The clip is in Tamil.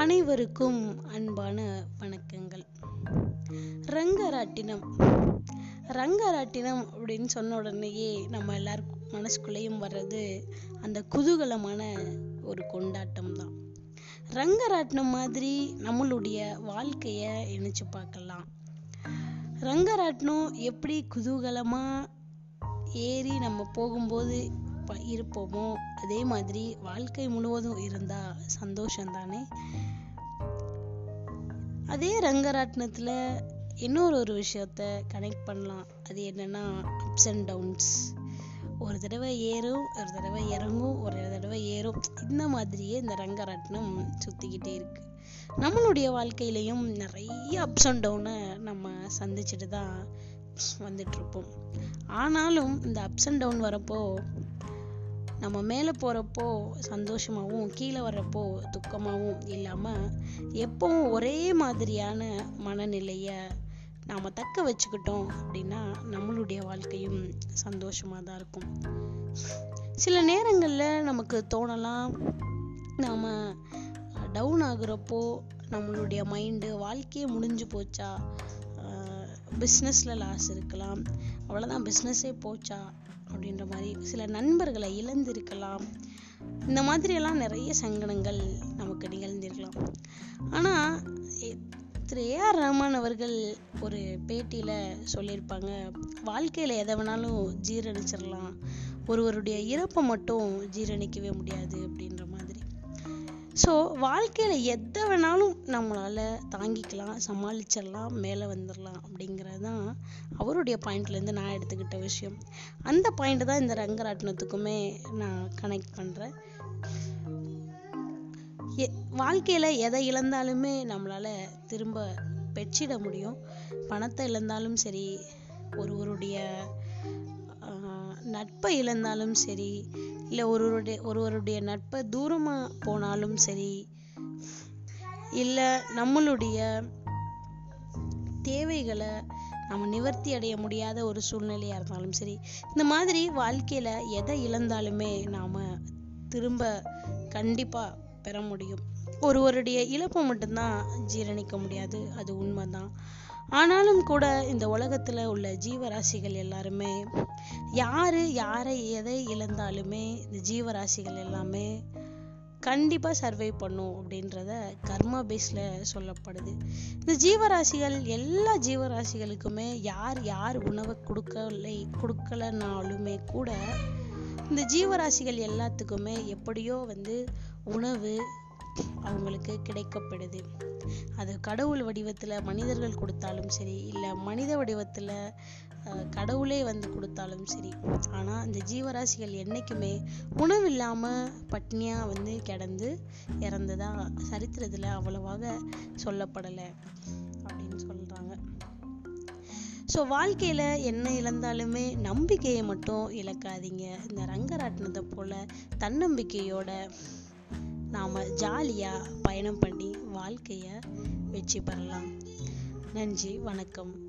அனைவருக்கும் அன்பான வணக்கங்கள். ரங்கராட்டினம். ரங்கராட்டினம் அப்படின்னு சொன்ன உடனேயே நம்ம எல்லாருக்கும் மனசுக்குள்ளேயும் வர்றது அந்த குதூகலமான ஒரு கொண்டாட்டம் தான் ரங்கராட்டினம் மாதிரி நம்மளுடைய வாழ்க்கைய இணைச்சு பார்க்கலாம். ரங்கராட்டினம் எப்படி குதூகலமா ஏறி நம்ம போகும்போது இருப்போமோ? அதே மாதிரி வாழ்க்கை முழுவதும் இருந்தா சந்தோஷம் தானே அதே ரங்கராட்டினத்துல இன்னொரு ஒரு விஷயத்த கனெக்ட் பண்ணலாம். அது என்னன்னா அப்ஸ் அண்ட் டவுன்ஸ் ஒரு தடவை ஏறும் ஒரு தடவை இறங்கும் ஒரு தடவை ஏறும். இந்த மாதிரியே இந்த ரங்கராட்டினம் சுத்திக்கிட்டே இருக்கு. நம்மளுடைய வாழ்க்கையிலையும் நிறைய அப்ஸ் அண்ட் டவுனை நம்ம சந்திச்சுட்டு தான் வந்துட்டு இருப்போம் ஆனாலும் இந்த அப்ஸ் அண்ட் டவுன் வரப்போ நம்ம மேலே போகிறப்போ சந்தோஷமாகவும் கீழே வர்றப்போ துக்கமாகவும் இல்லாமல் எப்பவும் ஒரே மாதிரியான மனநிலையை நாம் தக்க வச்சுக்கிட்டோம் அப்படின்னா நம்மளுடைய வாழ்க்கையும் சந்தோஷமாக தான் இருக்கும். சில நேரங்களில் நமக்கு தோணலாம் நாம் டவுன் ஆகுறப்போ நம்மளுடைய மைண்டு வாழ்க்கையே முடிஞ்சு போச்சா? பிஸ்னஸில் லாஸ் இருக்கலாம். அவ்வளோதான் பிஸ்னஸே போச்சா? அப்படின்ற மாதிரி சில நண்பர்களை இழந்திருக்கலாம். இந்த மாதிரியெல்லாம் நிறைய சங்கடங்கள் நமக்கு நிகழ்ந்திருக்கலாம். ஆனால் திரு ஏஆர் ரஹ்மான் அவர்கள் ஒரு பேட்டியில் சொல்லியிருப்பாங்க வாழ்க்கையில் எதை வேணாலும் ஜீரணிச்சிடலாம் ஒருவருடைய இறப்பை மட்டும் ஜீரணிக்கவே முடியாது. அப்படின்ற மாதிரி. ஸோ வாழ்க்கையில் எதை வேணாலும் நம்மளால் தாங்கிக்கலாம் சமாளிச்சிடலாம் மேலே வந்துடலாம் அப்படிங்கிறது தான் அவருடைய பாயிண்ட்லேருந்து நான் எடுத்துக்கிட்ட விஷயம். அந்த பாயிண்ட் தான் இந்த ரங்கராட்டினத்துக்குமே நான் கனெக்ட் பண்ணுறேன் வாழ்க்கையில் எதை இழந்தாலுமே நம்மளால் திரும்ப பெற்றிட முடியும். பணத்தை இழந்தாலும் சரி ஒருவருடைய ஆஹ், நட்பை இழந்தாலும் சரி இல்லை ஒருவருடைய ஒருவருடைய நட்பை தூரமாக போனாலும் சரி இல்லை நம்மளுடைய தேவைகளை நம்ம நிவர்த்தி அடைய முடியாத ஒரு சூழ்நிலையாக இருந்தாலும் சரி இந்த மாதிரி வாழ்க்கையில் எதை இழந்தாலுமே நாம் திரும்ப கண்டிப்பாக பெற முடியும். ஒருவருடைய இழப்பை மட்டும்தான் ஜீரணிக்க முடியாது அது உண்மைதான். ஆனாலும் கூட இந்த உலகத்தில் உள்ள ஜீவராசிகள் எல்லாருமே யாரு யாரை எதை இழந்தாலுமே இந்த ஜீவராசிகள் எல்லாமே கண்டிப்பாக சர்வை பண்ணும் அப்படின்றத கர்மா பேஸில் சொல்லப்படுது. இந்த ஜீவராசிகள் எல்லா ஜீவராசிகளுக்குமே யார் யார் உணவை கொடுக்கலை கொடுக்கலனாலுமே கூட இந்த ஜீவராசிகள் எல்லாத்துக்குமே எப்படியோ வந்து உணவு அவங்களுக்கு கிடைக்கப்படுது. அது கடவுள் வடிவத்துல மனிதர்கள் கொடுத்தாலும் சரி இல்ல மனித வடிவத்துல கடவுளே வந்து கொடுத்தாலும் சரி. ஆனா இந்த ஜீவராசிகள் என்னைக்குமே உணவு இல்லாமல் பட்னியாக வந்து கிடந்து இறந்ததா சரித்திரத்துல அவ்வளவாக சொல்லப்படலை அப்படின்னு சொல்றாங்க. ஸோ வாழ்க்கையில் என்ன இழந்தாலுமே நம்பிக்கையை மட்டும் இழக்காதீங்க. இந்த ரங்கராட்டினத்தை போல தன்னம்பிக்கையோட நாம் ஜாலியாக பயணம் பண்ணி வாழ்க்கையை வெற்றி பெறலாம். நன்றி வணக்கம்.